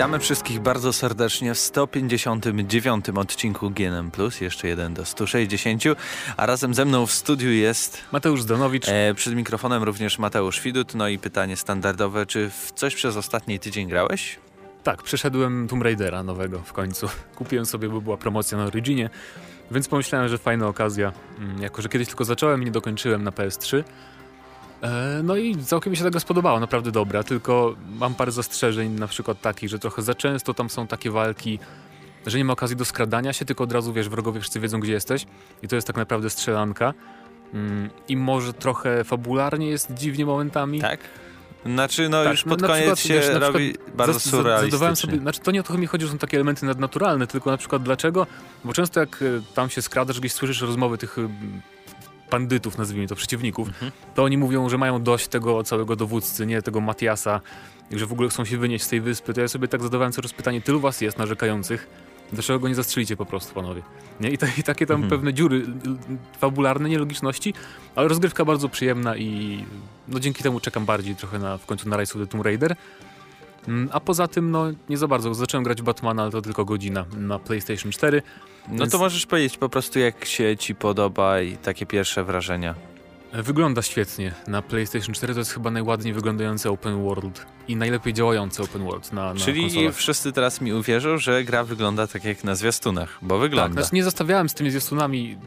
Witamy wszystkich bardzo serdecznie w 159 odcinku GNM+, jeszcze jeden do 160, a razem ze mną w studiu jest... Mateusz Zdanowicz. E, przed mikrofonem również Mateusz Widut, no i pytanie standardowe, czy w coś przez ostatni tydzień grałeś? Tak, przeszedłem Tomb Raidera nowego w końcu. Kupiłem sobie, bo była promocja na Originie, więc pomyślałem, że fajna okazja. Mm, jako, że kiedyś tylko zacząłem i nie dokończyłem na PS3, E, no i całkiem mi się tego spodobało, naprawdę dobra, tylko mam parę zastrzeżeń, na przykład takich, że trochę za często tam są takie walki, że nie ma okazji do skradania się, tylko od razu wiesz, wrogowie wszyscy wiedzą, gdzie jesteś i to jest tak naprawdę strzelanka. Mm, I może trochę fabularnie jest dziwnie momentami. Tak. Znaczy, no tak, już pod koniec przykład, się wiesz, robi bardzo surrealistycznie. Sobie, znaczy, to nie o to mi chodzi, że są takie elementy nadnaturalne, tylko na przykład dlaczego? Bo często jak e, tam się skradasz, gdzieś słyszysz rozmowy tych bandytów, nazwijmy to, przeciwników, mhm. to oni mówią, że mają dość tego całego dowódcy, nie tego Matiasa, i że w ogóle chcą się wynieść z tej wyspy. To ja sobie tak zadawałem coraz pytanie, tylu was jest narzekających, dlaczego go nie zastrzelicie po prostu, panowie? Nie? I, ta, i takie tam mhm. pewne dziury fabularne, nielogiczności, ale rozgrywka bardzo przyjemna i no dzięki temu czekam bardziej trochę na, w końcu na Rise of the Tomb Raider. Mm, a poza tym, no nie za bardzo. Zacząłem grać Batmana, ale to tylko godzina na PlayStation 4. No więc... to możesz powiedzieć po prostu, jak się ci podoba i takie pierwsze wrażenia. Wygląda świetnie. Na PlayStation 4 to jest chyba najładniej wyglądający open world i najlepiej działający open world na, na Czyli konsolach. wszyscy teraz mi uwierzą, że gra wygląda tak jak na zwiastunach, bo wygląda. Tak, znaczy nie zostawiałem z tymi zwiastunami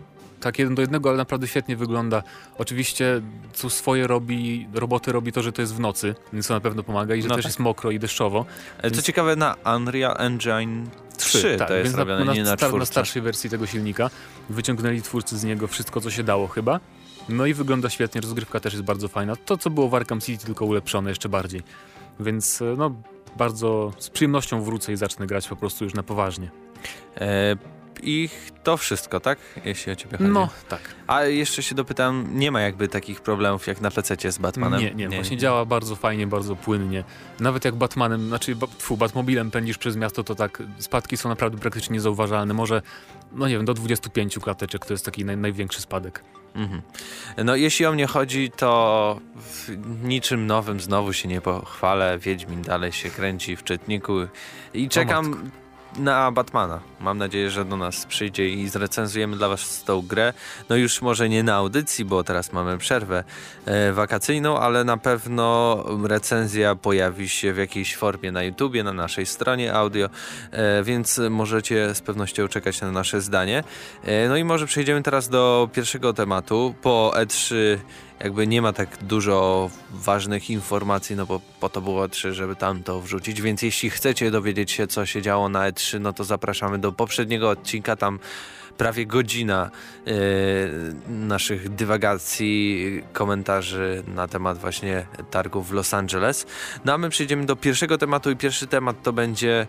tak jeden do jednego, ale naprawdę świetnie wygląda. Oczywiście co swoje robi, roboty robi to, że to jest w nocy, więc to na pewno pomaga i że no też tak. jest mokro i deszczowo. Co więc... ciekawe na Unreal Engine 3, 3 tak, to jest robione, na, nie na, star, na starszej wersji tego silnika wyciągnęli twórcy z niego wszystko, co się dało chyba. No i wygląda świetnie, rozgrywka też jest bardzo fajna. To, co było w Arkham City, tylko ulepszone jeszcze bardziej. Więc e, no, bardzo z przyjemnością wrócę i zacznę grać po prostu już na poważnie. E, i to wszystko, tak? Jeśli o ciebie chodzi. No, tak. A jeszcze się dopytam, nie ma jakby takich problemów jak na PC z Batmanem? Nie, nie, nie właśnie nie. działa bardzo fajnie, bardzo płynnie. Nawet jak Batmanem, znaczy tfu, Batmobilem pędzisz przez miasto, to tak spadki są naprawdę praktycznie niezauważalne. Może, no nie wiem, do 25 klateczek to jest taki naj, największy spadek. Mhm. No jeśli o mnie chodzi, to niczym nowym znowu się nie pochwalę. Wiedźmin dalej się kręci w czytniku i czekam na Batmana. Mam nadzieję, że do nas przyjdzie i zrecenzujemy dla Was tą grę. No już może nie na audycji, bo teraz mamy przerwę e, wakacyjną, ale na pewno recenzja pojawi się w jakiejś formie na YouTubie, na naszej stronie audio, e, więc możecie z pewnością czekać na nasze zdanie. E, no i może przejdziemy teraz do pierwszego tematu. Po E3 jakby nie ma tak dużo ważnych informacji, no bo po to było E3, żeby tam to wrzucić, więc jeśli chcecie dowiedzieć się, co się działo na E3, no to zapraszamy do poprzedniego odcinka, tam prawie godzina yy, naszych dywagacji, komentarzy na temat właśnie targów w Los Angeles. No a my przejdziemy do pierwszego tematu i pierwszy temat to będzie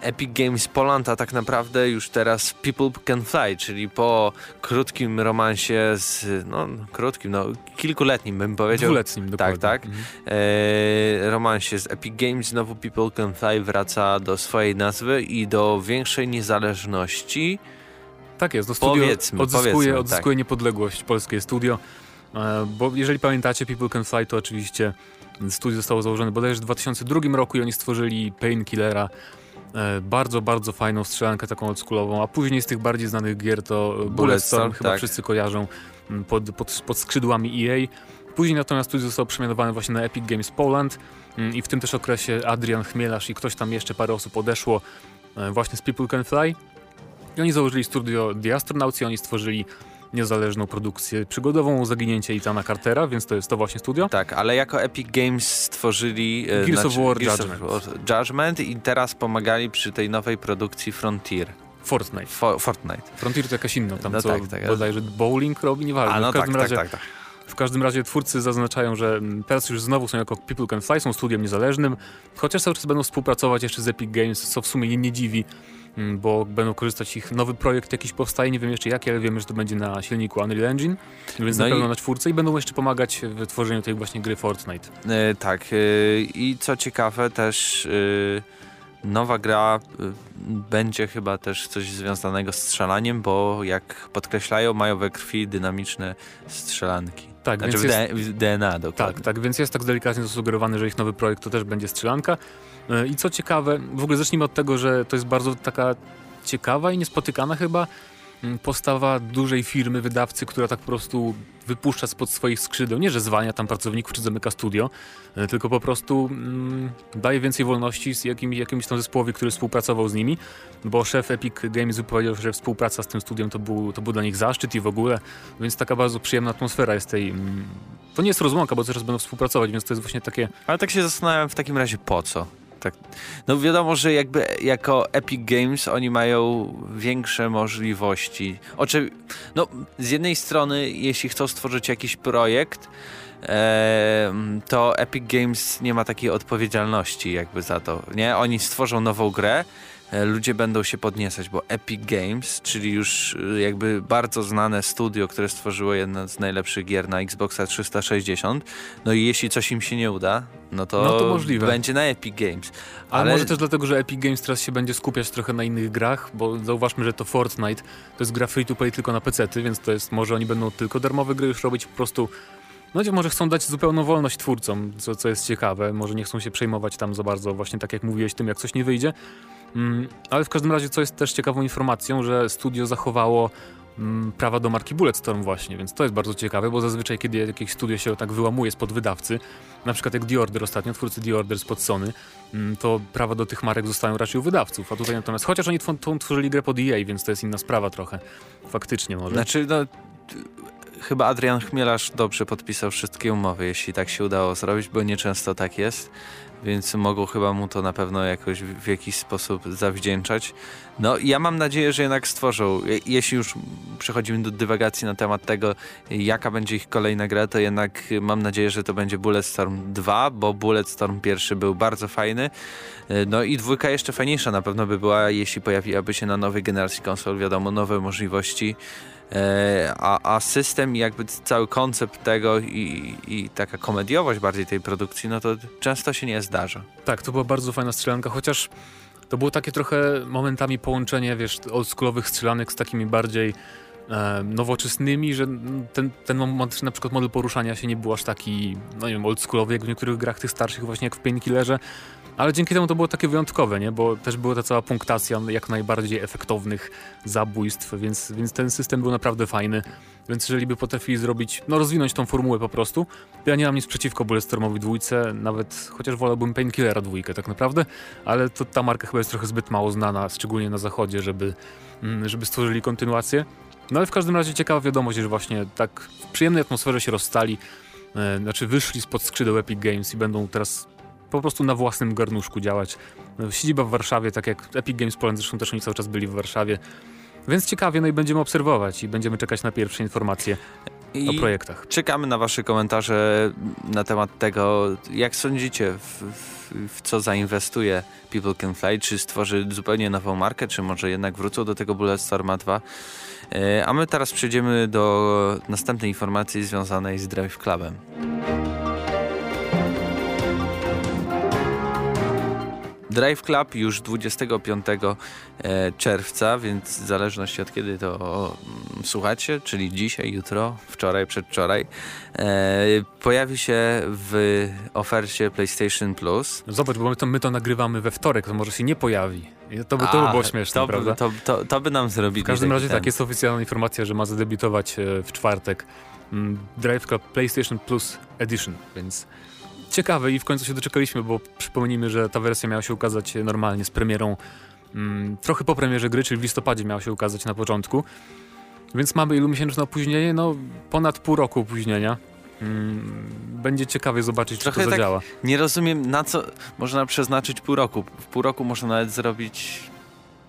Epic Games Poland, a tak naprawdę już teraz People Can Fly, czyli po krótkim romansie z, no krótkim, no kilkuletnim bym powiedział. Dwuletnim dokładnie. Tak, tak. Mhm. E, romansie z Epic Games znowu People Can Fly wraca do swojej nazwy i do większej niezależności. Tak jest, do studio powiedzmy, odzyskuje, powiedzmy, odzyskuje tak. niepodległość polskie studio, e, bo jeżeli pamiętacie People Can Fly to oczywiście studio zostało założone bodajże w 2002 roku i oni stworzyli Painkillera, E, bardzo, bardzo fajną strzelankę taką oldschoolową, a później z tych bardziej znanych gier to Bulletstorm, chyba tak. wszyscy kojarzą mm, pod, pod, pod skrzydłami EA. Później natomiast studio zostało przemianowane właśnie na Epic Games Poland mm, i w tym też okresie Adrian Chmielarz i ktoś tam jeszcze, parę osób odeszło e, właśnie z People Can Fly. I oni założyli studio The Astronauts i oni stworzyli niezależną produkcję przygodową Zaginięcie Itana Cartera, więc to jest to właśnie studio. Tak, ale jako Epic Games stworzyli e, Gears znaczy, of War Gears Judgment. Of Judgment i teraz pomagali przy tej nowej produkcji Frontier. Fortnite. For, Fortnite. Frontier to jakaś inna, tam no co tak, tak, bodajże bowling robi, nieważne. A, no w każdym tak, razie, tak, tak, tak. W każdym razie twórcy zaznaczają, że teraz już znowu są jako People Can Fly, są studiem niezależnym, chociaż cały czas będą współpracować jeszcze z Epic Games, co w sumie nie, nie dziwi, bo będą korzystać ich nowy projekt jakiś powstaje, nie wiem jeszcze jaki, ale wiemy, że to będzie na silniku Unreal Engine, więc no na pewno i... na czwórce i będą jeszcze pomagać w tworzeniu tej właśnie gry Fortnite. E, tak e, i co ciekawe też e, nowa gra będzie chyba też coś związanego z strzelaniem, bo jak podkreślają, mają we krwi dynamiczne strzelanki. Tak, znaczy więc w, jest... DNA dokładnie. Tak, tak, więc jest tak delikatnie zasugerowany, że ich nowy projekt to też będzie strzelanka. I co ciekawe, w ogóle zacznijmy od tego, że to jest bardzo taka ciekawa i niespotykana chyba Mm, postawa dużej firmy, wydawcy, która tak po prostu wypuszcza spod swoich skrzydeł. Nie, że zwalnia tam pracowników czy zamyka studio, e, tylko po prostu mm, daje więcej wolności z jakim, jakimś tam zespołowi, który współpracował z nimi, bo szef Epic Games wypowiedział, że współpraca z tym studiem to był, to był dla nich zaszczyt i w ogóle, więc taka bardzo przyjemna atmosfera jest tej... Mm, to nie jest rozłąka, bo zaraz będą współpracować, więc to jest właśnie takie... Ale tak się zastanawiam w takim razie po co? Tak. No wiadomo, że jakby jako Epic Games oni mają większe możliwości. Oczy, no z jednej strony, jeśli chcą stworzyć jakiś projekt, to Epic Games nie ma takiej odpowiedzialności jakby za to, nie? Oni stworzą nową grę, ludzie będą się podniecać, bo Epic Games, czyli już e, jakby bardzo znane studio, które stworzyło jedno z najlepszych gier na Xboxa 360, no i jeśli coś im się nie uda, no to, no to możliwe. będzie na Epic Games. Ale... Ale może też dlatego, że Epic Games teraz się będzie skupiać trochę na innych grach, bo zauważmy, że to Fortnite to jest gra free to play tylko na PC, więc to jest, może oni będą tylko darmowe gry już robić po prostu no może chcą dać zupełną wolność twórcom, co, co jest ciekawe. Może nie chcą się przejmować tam za bardzo, właśnie tak jak mówiłeś, tym jak coś nie wyjdzie. Mm, ale w każdym razie, co jest też ciekawą informacją, że studio zachowało mm, prawa do marki Bulletstorm właśnie, więc to jest bardzo ciekawe, bo zazwyczaj kiedy jakieś studio się tak wyłamuje spod wydawcy, na przykład jak The Order ostatnio, twórcy The Order spod Sony, mm, to prawa do tych marek zostają raczej u wydawców, a tutaj natomiast, chociaż oni tworzyli grę pod EA, więc to jest inna sprawa trochę, faktycznie może. Znaczy, no chyba Adrian Chmielarz dobrze podpisał wszystkie umowy, jeśli tak się udało zrobić, bo nieczęsto tak jest więc mogą chyba mu to na pewno jakoś w jakiś sposób zawdzięczać. No ja mam nadzieję, że jednak stworzą, jeśli już przechodzimy do dywagacji na temat tego, jaka będzie ich kolejna gra, to jednak mam nadzieję, że to będzie Bulletstorm 2, bo Bulletstorm pierwszy był bardzo fajny, no i dwójka jeszcze fajniejsza na pewno by była, jeśli pojawiłaby się na nowej generacji konsol, wiadomo, nowe możliwości, a, a system i jakby cały koncept tego i, i taka komediowość bardziej tej produkcji, no to często się nie zdarza. Tak, to była bardzo fajna strzelanka, chociaż to było takie trochę momentami połączenie, wiesz, oldschoolowych strzelanek z takimi bardziej e, nowoczesnymi, że ten, ten moment, na przykład model poruszania się nie był aż taki, no nie wiem, oldschoolowy jak w niektórych grach tych starszych, właśnie jak w Painkillerze, ale dzięki temu to było takie wyjątkowe, nie? bo też była ta cała punktacja jak najbardziej efektownych zabójstw, więc, więc ten system był naprawdę fajny. Więc jeżeli by potrafili zrobić, no rozwinąć tą formułę po prostu, to ja nie mam nic przeciwko Bulletstormowi dwójce, nawet chociaż wolałbym Painkillera dwójkę tak naprawdę, ale to ta marka chyba jest trochę zbyt mało znana, szczególnie na zachodzie, żeby, mm, żeby stworzyli kontynuację. No ale w każdym razie ciekawa wiadomość, że właśnie tak w przyjemnej atmosferze się rozstali, e, znaczy wyszli spod skrzydeł Epic Games i będą teraz po prostu na własnym garnuszku działać. Siedziba w Warszawie, tak jak Epic Games Poland, zresztą też oni cały czas byli w Warszawie. Więc ciekawie, no i będziemy obserwować i będziemy czekać na pierwsze informacje I o projektach. Czekamy na wasze komentarze na temat tego, jak sądzicie, w, w, w, co zainwestuje People Can Fly, czy stworzy zupełnie nową markę, czy może jednak wrócą do tego Bulletstorma 2. E, a my teraz przejdziemy do następnej informacji związanej z Drive Clubem. Drive Club już 25 e, czerwca, więc w zależności od kiedy to słuchacie, czyli dzisiaj, jutro, wczoraj, przedwczoraj, e, pojawi się w ofercie PlayStation Plus. Zobacz, bo my to, my to nagrywamy we wtorek, to może się nie pojawi. To by, to by było śmieszne, to, prawda? To, to, to, by nam zrobili. W każdym razie tak, jest oficjalna informacja, że ma zadebiutować e, w czwartek mm, Drive Club PlayStation Plus Edition, więc ciekawe i w końcu się doczekaliśmy, bo przypomnijmy, że ta wersja miała się ukazać normalnie z premierą mm, trochę po premierze gry, czyli w listopadzie miała się ukazać na początku. Więc mamy ilu miesięczne opóźnienie? No ponad pół roku opóźnienia. Mm, będzie ciekawie zobaczyć, Trochę czy to tak zadziała. Tak nie rozumiem, na co można przeznaczyć pół roku. W pół roku można nawet zrobić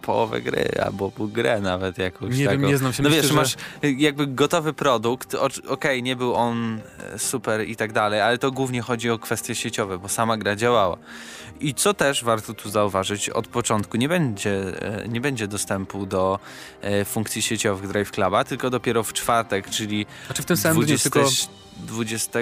połowę gry, albo grę nawet jakąś Nie taką. wiem, nie znam się. No myślę, wiesz, że... masz jakby gotowy produkt, okej, okay, nie był on e, super i tak dalej, ale to głównie chodzi o kwestie sieciowe, bo sama gra działała. I co też warto tu zauważyć, od początku nie będzie, e, nie będzie dostępu do e, funkcji sieciowych Drive Cluba, tylko dopiero w czwartek, czyli znaczy w tym samym 20... tylko 20,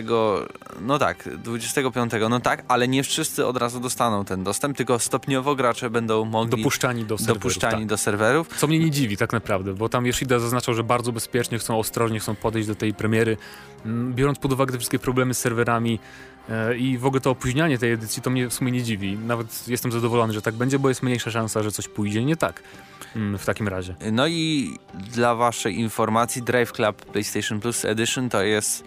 no tak, 25, no tak, ale nie wszyscy od razu dostaną ten dostęp, tylko stopniowo gracze będą mogli dopuszczani do serwerów. Dopuszczani tak. do serwerów. Co mnie nie dziwi tak naprawdę, bo tam Yoshida zaznaczał, że bardzo bezpiecznie chcą ostrożnie chcą podejść do tej premiery, mm, biorąc pod uwagę te wszystkie problemy z serwerami, E, I w ogóle to opóźnianie tej edycji to mnie w sumie nie dziwi. Nawet jestem zadowolony, że tak będzie, bo jest mniejsza szansa, że coś pójdzie nie tak mm, w takim razie. No i dla waszej informacji Drive Club PlayStation Plus Edition to jest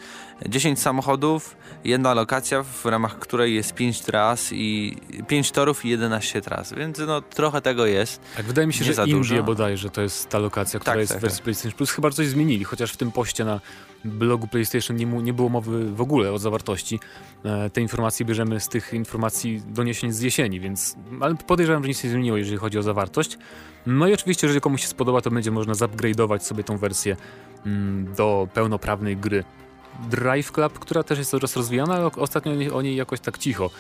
10 samochodów, jedna lokacja, w ramach której jest 5 tras i 5 torów i 11 tras, więc no trochę tego jest. Tak, wydaje mi się, że Indie bodajże to jest ta lokacja, która tak, jest tak, w wersji tak. PlayStation Plus. Chyba coś zmienili, chociaż w tym poście na blogu PlayStation nie, nie było mowy w ogóle o zawartości. E, te informacje bierzemy z tych informacji doniesień z jesieni, więc ale podejrzewam, że nic nie zmieniło, jeżeli chodzi o zawartość. No i oczywiście, jeżeli komuś się spodoba, to będzie można zupgrade'ować sobie tą wersję mm, do pełnoprawnej gry. Drive Club, która też jest coraz rozwijana, ale ostatnio o niej jakoś tak cicho.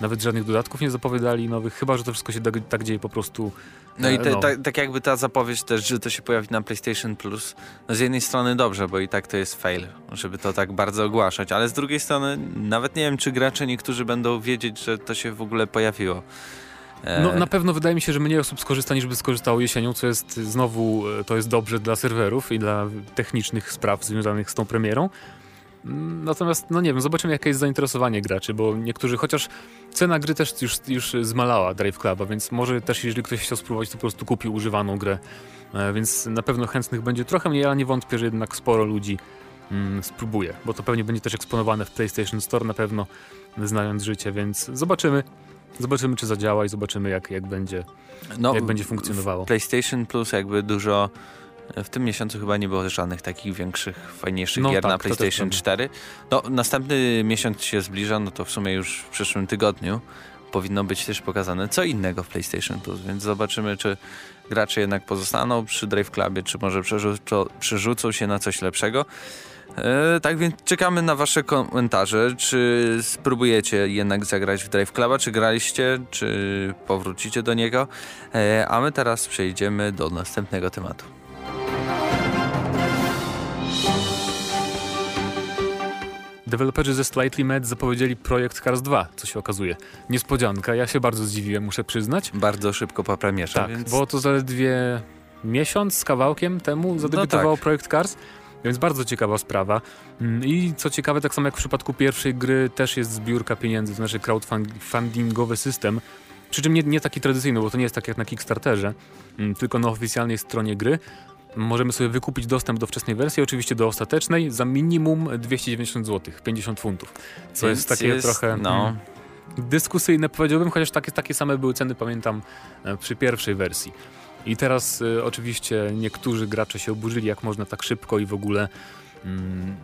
Nawet żadnych dodatków nie zapowiadali nowych, chyba że to wszystko się tak, tak dzieje po prostu. No i e, te, no. tak, tak jakby ta zapowiedź też, że to się pojawi na PlayStation Plus, no z jednej strony dobrze, bo i tak to jest fail, żeby to tak bardzo ogłaszać, ale z drugiej strony nawet nie wiem, czy gracze niektórzy będą wiedzieć, że to się w ogóle pojawiło. E, no na pewno wydaje mi się, że mniej osób skorzysta niż by skorzystało jesienią, co jest znowu, e, to jest dobrze dla serwerów i dla technicznych spraw związanych z tą premierą. Natomiast, no nie wiem, zobaczymy jakie jest zainteresowanie graczy, bo niektórzy, chociaż cena gry też już, już zmalała Drive Cluba, więc może też jeżeli ktoś chciał spróbować, to po prostu kupił używaną grę, e, więc na pewno chętnych będzie trochę mniej, ale nie wątpię, że jednak sporo ludzi mm, spróbuje, bo to pewnie będzie też eksponowane w PlayStation Store na pewno, znając życie, więc zobaczymy. Zobaczymy, czy zadziała i zobaczymy, jak, jak, będzie, no, jak będzie funkcjonowało. PlayStation Plus jakby dużo w tym miesiącu chyba nie było żadnych takich większych, fajniejszych no gier tak, na PlayStation 4. No, następny miesiąc się zbliża, no to w sumie już w przyszłym tygodniu powinno być też pokazane co innego w PlayStation Plus, więc zobaczymy, czy gracze jednak pozostaną przy Drive Clubie, czy może przerzucą, przerzucą się na coś lepszego. E, tak więc czekamy na wasze komentarze, czy spróbujecie jednak zagrać w Drive Cluba, czy graliście, czy powrócicie do niego, e, a my teraz przejdziemy do następnego tematu. Deweloperzy ze Slightly Mad zapowiedzieli projekt Cars 2, co się okazuje. Niespodzianka, ja się bardzo zdziwiłem, muszę przyznać. Bardzo szybko po premierze. Tak, więc... było to zaledwie miesiąc z kawałkiem temu zadebiutował no tak. projekt Cars. Więc bardzo ciekawa sprawa. Mm, I co ciekawe, tak samo jak w przypadku pierwszej gry, też jest zbiórka pieniędzy, to znaczy crowdfundingowy system. Przy czym nie, nie taki tradycyjny, bo to nie jest tak jak na Kickstarterze, mm, tylko na oficjalnej stronie gry możemy sobie wykupić dostęp do wczesnej wersji, oczywiście do ostatecznej, za minimum 290 zł, 50 funtów. Co Więc jest takie jest, trochę no. Mm, dyskusyjne, powiedziałbym, chociaż takie, takie same były ceny, pamiętam, e, przy pierwszej wersji. I teraz y, oczywiście niektórzy gracze się oburzyli, jak można tak szybko i w ogóle. Mm,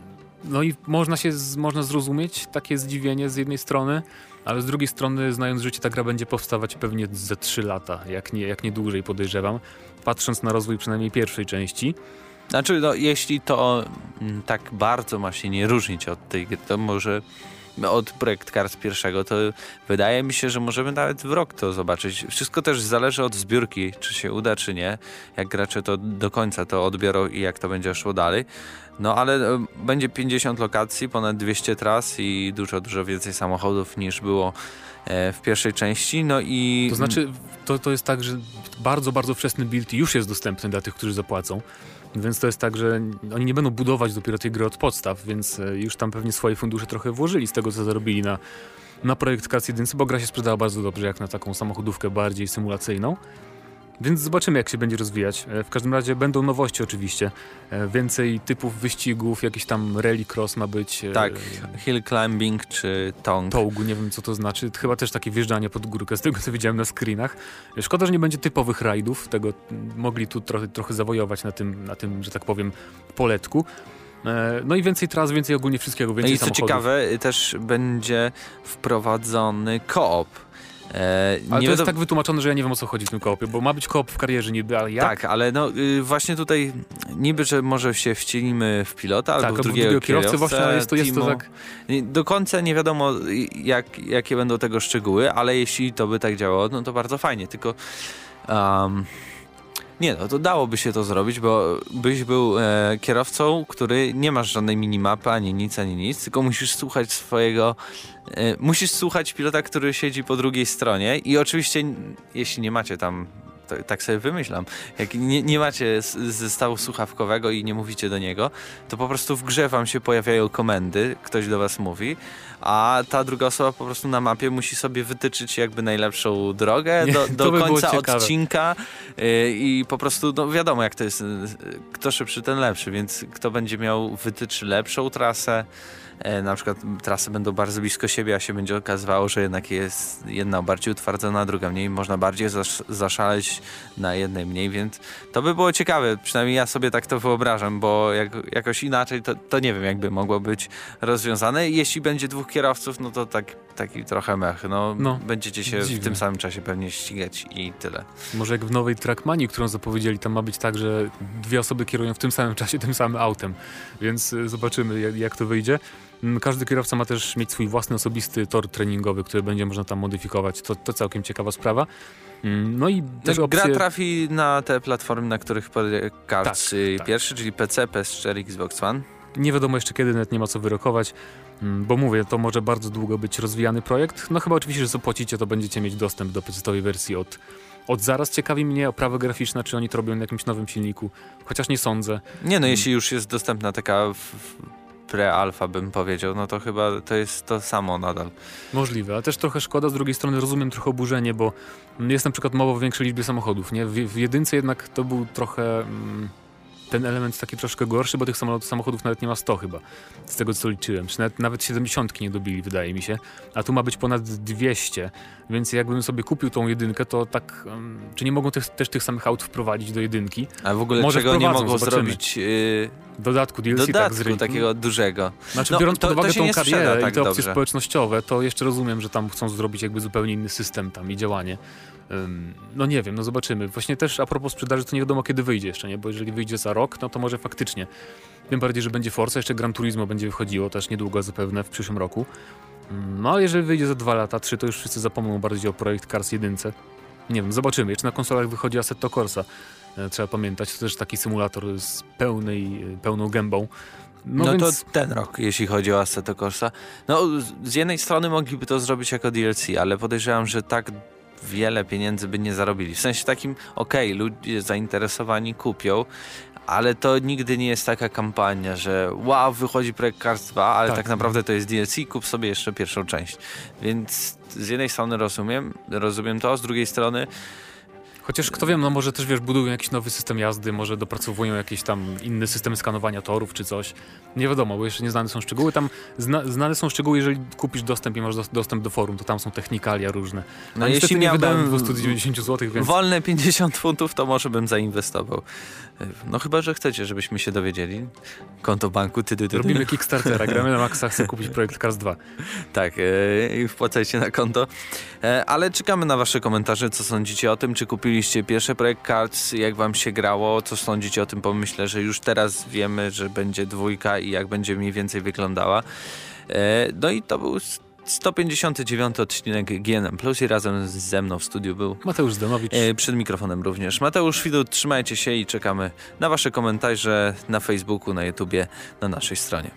no i można się można zrozumieć takie zdziwienie z jednej strony, ale z drugiej strony, znając życie, ta gra będzie powstawać pewnie ze 3 lata, jak nie, jak nie dłużej podejrzewam, patrząc na rozwój przynajmniej pierwszej części. Znaczy, no, jeśli to mm, tak bardzo ma się nie różnić od tej to może od projekt Cars pierwszego, to wydaje mi się, że możemy nawet w rok to zobaczyć. Wszystko też zależy od zbiórki, czy się uda, czy nie. Jak gracze to do końca to odbiorą i jak to będzie szło dalej. No ale e, będzie 50 lokacji, ponad 200 tras i dużo, dużo więcej samochodów niż było e, w pierwszej części. No i. To znaczy, to, to jest tak, że bardzo, bardzo wczesny build już jest dostępny dla tych, którzy zapłacą. Więc to jest tak, że oni nie będą budować dopiero tej gry od podstaw, więc e, już tam pewnie swoje fundusze trochę włożyli z tego, co zarobili na, na projekt Cars 1, bo gra się sprzedała bardzo dobrze, jak na taką samochodówkę bardziej symulacyjną. Więc zobaczymy, jak się będzie rozwijać. E, w każdym razie będą nowości oczywiście. E, więcej typów wyścigów, jakiś tam rallycross ma być. Tak, hill climbing czy tong. Tołgu, nie wiem co to znaczy. Chyba też takie wjeżdżanie pod górkę, z tego co widziałem na screenach. Szkoda, że nie będzie typowych rajdów. Tego mogli tu trochę, trochę zawojować na tym, na tym, że tak powiem, poletku. E, no i więcej tras, więcej ogólnie wszystkiego, więcej No i co ciekawe, też będzie wprowadzony koop E, ale to jest tak wytłumaczone, że ja nie wiem o co chodzi w tym koopie, bo ma być koop w karierze niby, ale jak? Tak, ale no y, właśnie tutaj niby, że może się wcielimy w pilota albo tak, w drugiego, drugiego kierowcę, właśnie, ale jest to, jest to tak... Do końca nie wiadomo jak, jakie będą tego szczegóły, ale jeśli to by tak działało, no to bardzo fajnie, tylko... Um, nie, no to dałoby się to zrobić, bo byś był e, kierowcą, który nie masz żadnej minimapy, ani nic, ani nic, tylko musisz słuchać swojego. E, musisz słuchać pilota, który siedzi po drugiej stronie i oczywiście, jeśli nie macie tam to, tak sobie wymyślam. Jak nie, nie macie zestawu słuchawkowego i nie mówicie do niego, to po prostu w grze wam się pojawiają komendy, ktoś do was mówi, a ta druga osoba po prostu na mapie musi sobie wytyczyć jakby najlepszą drogę nie, do, do by końca odcinka yy, i po prostu, no wiadomo jak to jest, y, kto szybszy, ten lepszy, więc kto będzie miał wytyczy lepszą trasę, na przykład trasy będą bardzo blisko siebie, a się będzie okazywało, że jednak jest jedna bardziej utwardzona, druga mniej, można bardziej zasz zaszaleć na jednej mniej, więc to by było ciekawe, przynajmniej ja sobie tak to wyobrażam, bo jak, jakoś inaczej to, to nie wiem, jakby mogło być rozwiązane. Jeśli będzie dwóch kierowców, no to tak, taki trochę mech, no, no będziecie się dziwne. w tym samym czasie pewnie ścigać i tyle. Może jak w nowej Trackmanii, którą zapowiedzieli, tam ma być tak, że dwie osoby kierują w tym samym czasie tym samym autem, więc y, zobaczymy jak, jak to wyjdzie. Mm, każdy kierowca ma też mieć swój własny osobisty tor treningowy, który będzie można tam modyfikować. To, to całkiem ciekawa sprawa. Mm, no i też opcje... Gra trafi na te platformy, na których Cards tak, tak. pierwszy, czyli PC, PS4, Xbox One. Nie wiadomo jeszcze kiedy, net nie ma co wyrokować, mm, bo mówię, to może bardzo długo być rozwijany projekt. No chyba oczywiście, że zapłacicie, to będziecie mieć dostęp do pecetowej wersji od, od zaraz. Ciekawi mnie oprawa graficzna, czy oni to robią na jakimś nowym silniku, chociaż nie sądzę. Nie no, jeśli już jest dostępna taka pre-alfa bym powiedział, no to chyba to jest to samo nadal. Możliwe, ale też trochę szkoda, z drugiej strony rozumiem trochę oburzenie, bo jest na przykład mowa o większej liczbie samochodów, nie? W, w jedynce jednak to był trochę... Mm, ten element taki troszkę gorszy, bo tych samochodów nawet nie ma 100 chyba, z tego co liczyłem. Czy nawet, nawet 70 nie dobili, wydaje mi się. A tu ma być ponad 200, więc jakbym sobie kupił tą jedynkę, to tak, um, czy nie mogą też, też tych samych aut wprowadzić do jedynki? A w ogóle Może czego nie mogą zobaczymy. zrobić... Yy... Dodatku DLC tak, Dodatku tak takiego dużego. Znaczy no, biorąc to, pod uwagę tą karierę tak i te opcje dobrze. społecznościowe, to jeszcze rozumiem, że tam chcą zrobić jakby zupełnie inny system tam i działanie. No nie wiem, no zobaczymy. Właśnie też a propos sprzedaży, to nie wiadomo kiedy wyjdzie jeszcze, nie? Bo jeżeli wyjdzie za rok, no to może faktycznie. Tym bardziej, że będzie Forza, jeszcze Gran Turismo będzie wychodziło też niedługo zapewne w przyszłym roku. No ale jeżeli wyjdzie za dwa lata, trzy, to już wszyscy zapomną bardziej o projekt Cars 1. Nie wiem, zobaczymy. Jeszcze na konsolach wychodzi Assetto Corsa. E, trzeba pamiętać, to też taki symulator z pełnej, e, pełną gębą. No, no więc... to ten rok, jeśli chodzi o Assetto Corsa. No, z jednej strony mogliby to zrobić jako DLC, ale podejrzewam, że tak wiele pieniędzy by nie zarobili. W sensie takim, okej, okay, ludzie zainteresowani kupią, ale to nigdy nie jest taka kampania, że wow, wychodzi projekt Cars 2, ale tak, tak naprawdę to jest DLC, kup sobie jeszcze pierwszą część. Więc z jednej strony rozumiem, rozumiem to, z drugiej strony Chociaż kto wie, no może też wiesz, budują jakiś nowy system jazdy, może dopracowują jakiś tam inny system skanowania torów czy coś. Nie wiadomo, bo jeszcze nie znane są szczegóły. Tam zna, znane są szczegóły, jeżeli kupisz dostęp i masz dostęp do forum, to tam są technikalia różne. No A jeśli nie wydałem 290 zł, więc... Wolne 50 funtów, to może bym zainwestował. No chyba, że chcecie, żebyśmy się dowiedzieli. Konto banku, ty, ty, ty. Robimy Kickstartera, gramy na Maxa, chcę kupić projekt Cars 2. Tak, e, i wpłacajcie na konto. E, ale czekamy na wasze komentarze, co sądzicie o tym, czy kupiliście pierwszy projekt Cards, jak wam się grało, co sądzicie o tym, bo myślę, że już teraz wiemy, że będzie dwójka i jak będzie mniej więcej wyglądała. E, no i to był 159 odcinek GNM Plus i razem ze mną w studiu był Mateusz Zdanowicz. E, przed mikrofonem również. Mateusz Widut, trzymajcie się i czekamy na Wasze komentarze na Facebooku, na YouTubie, na naszej stronie.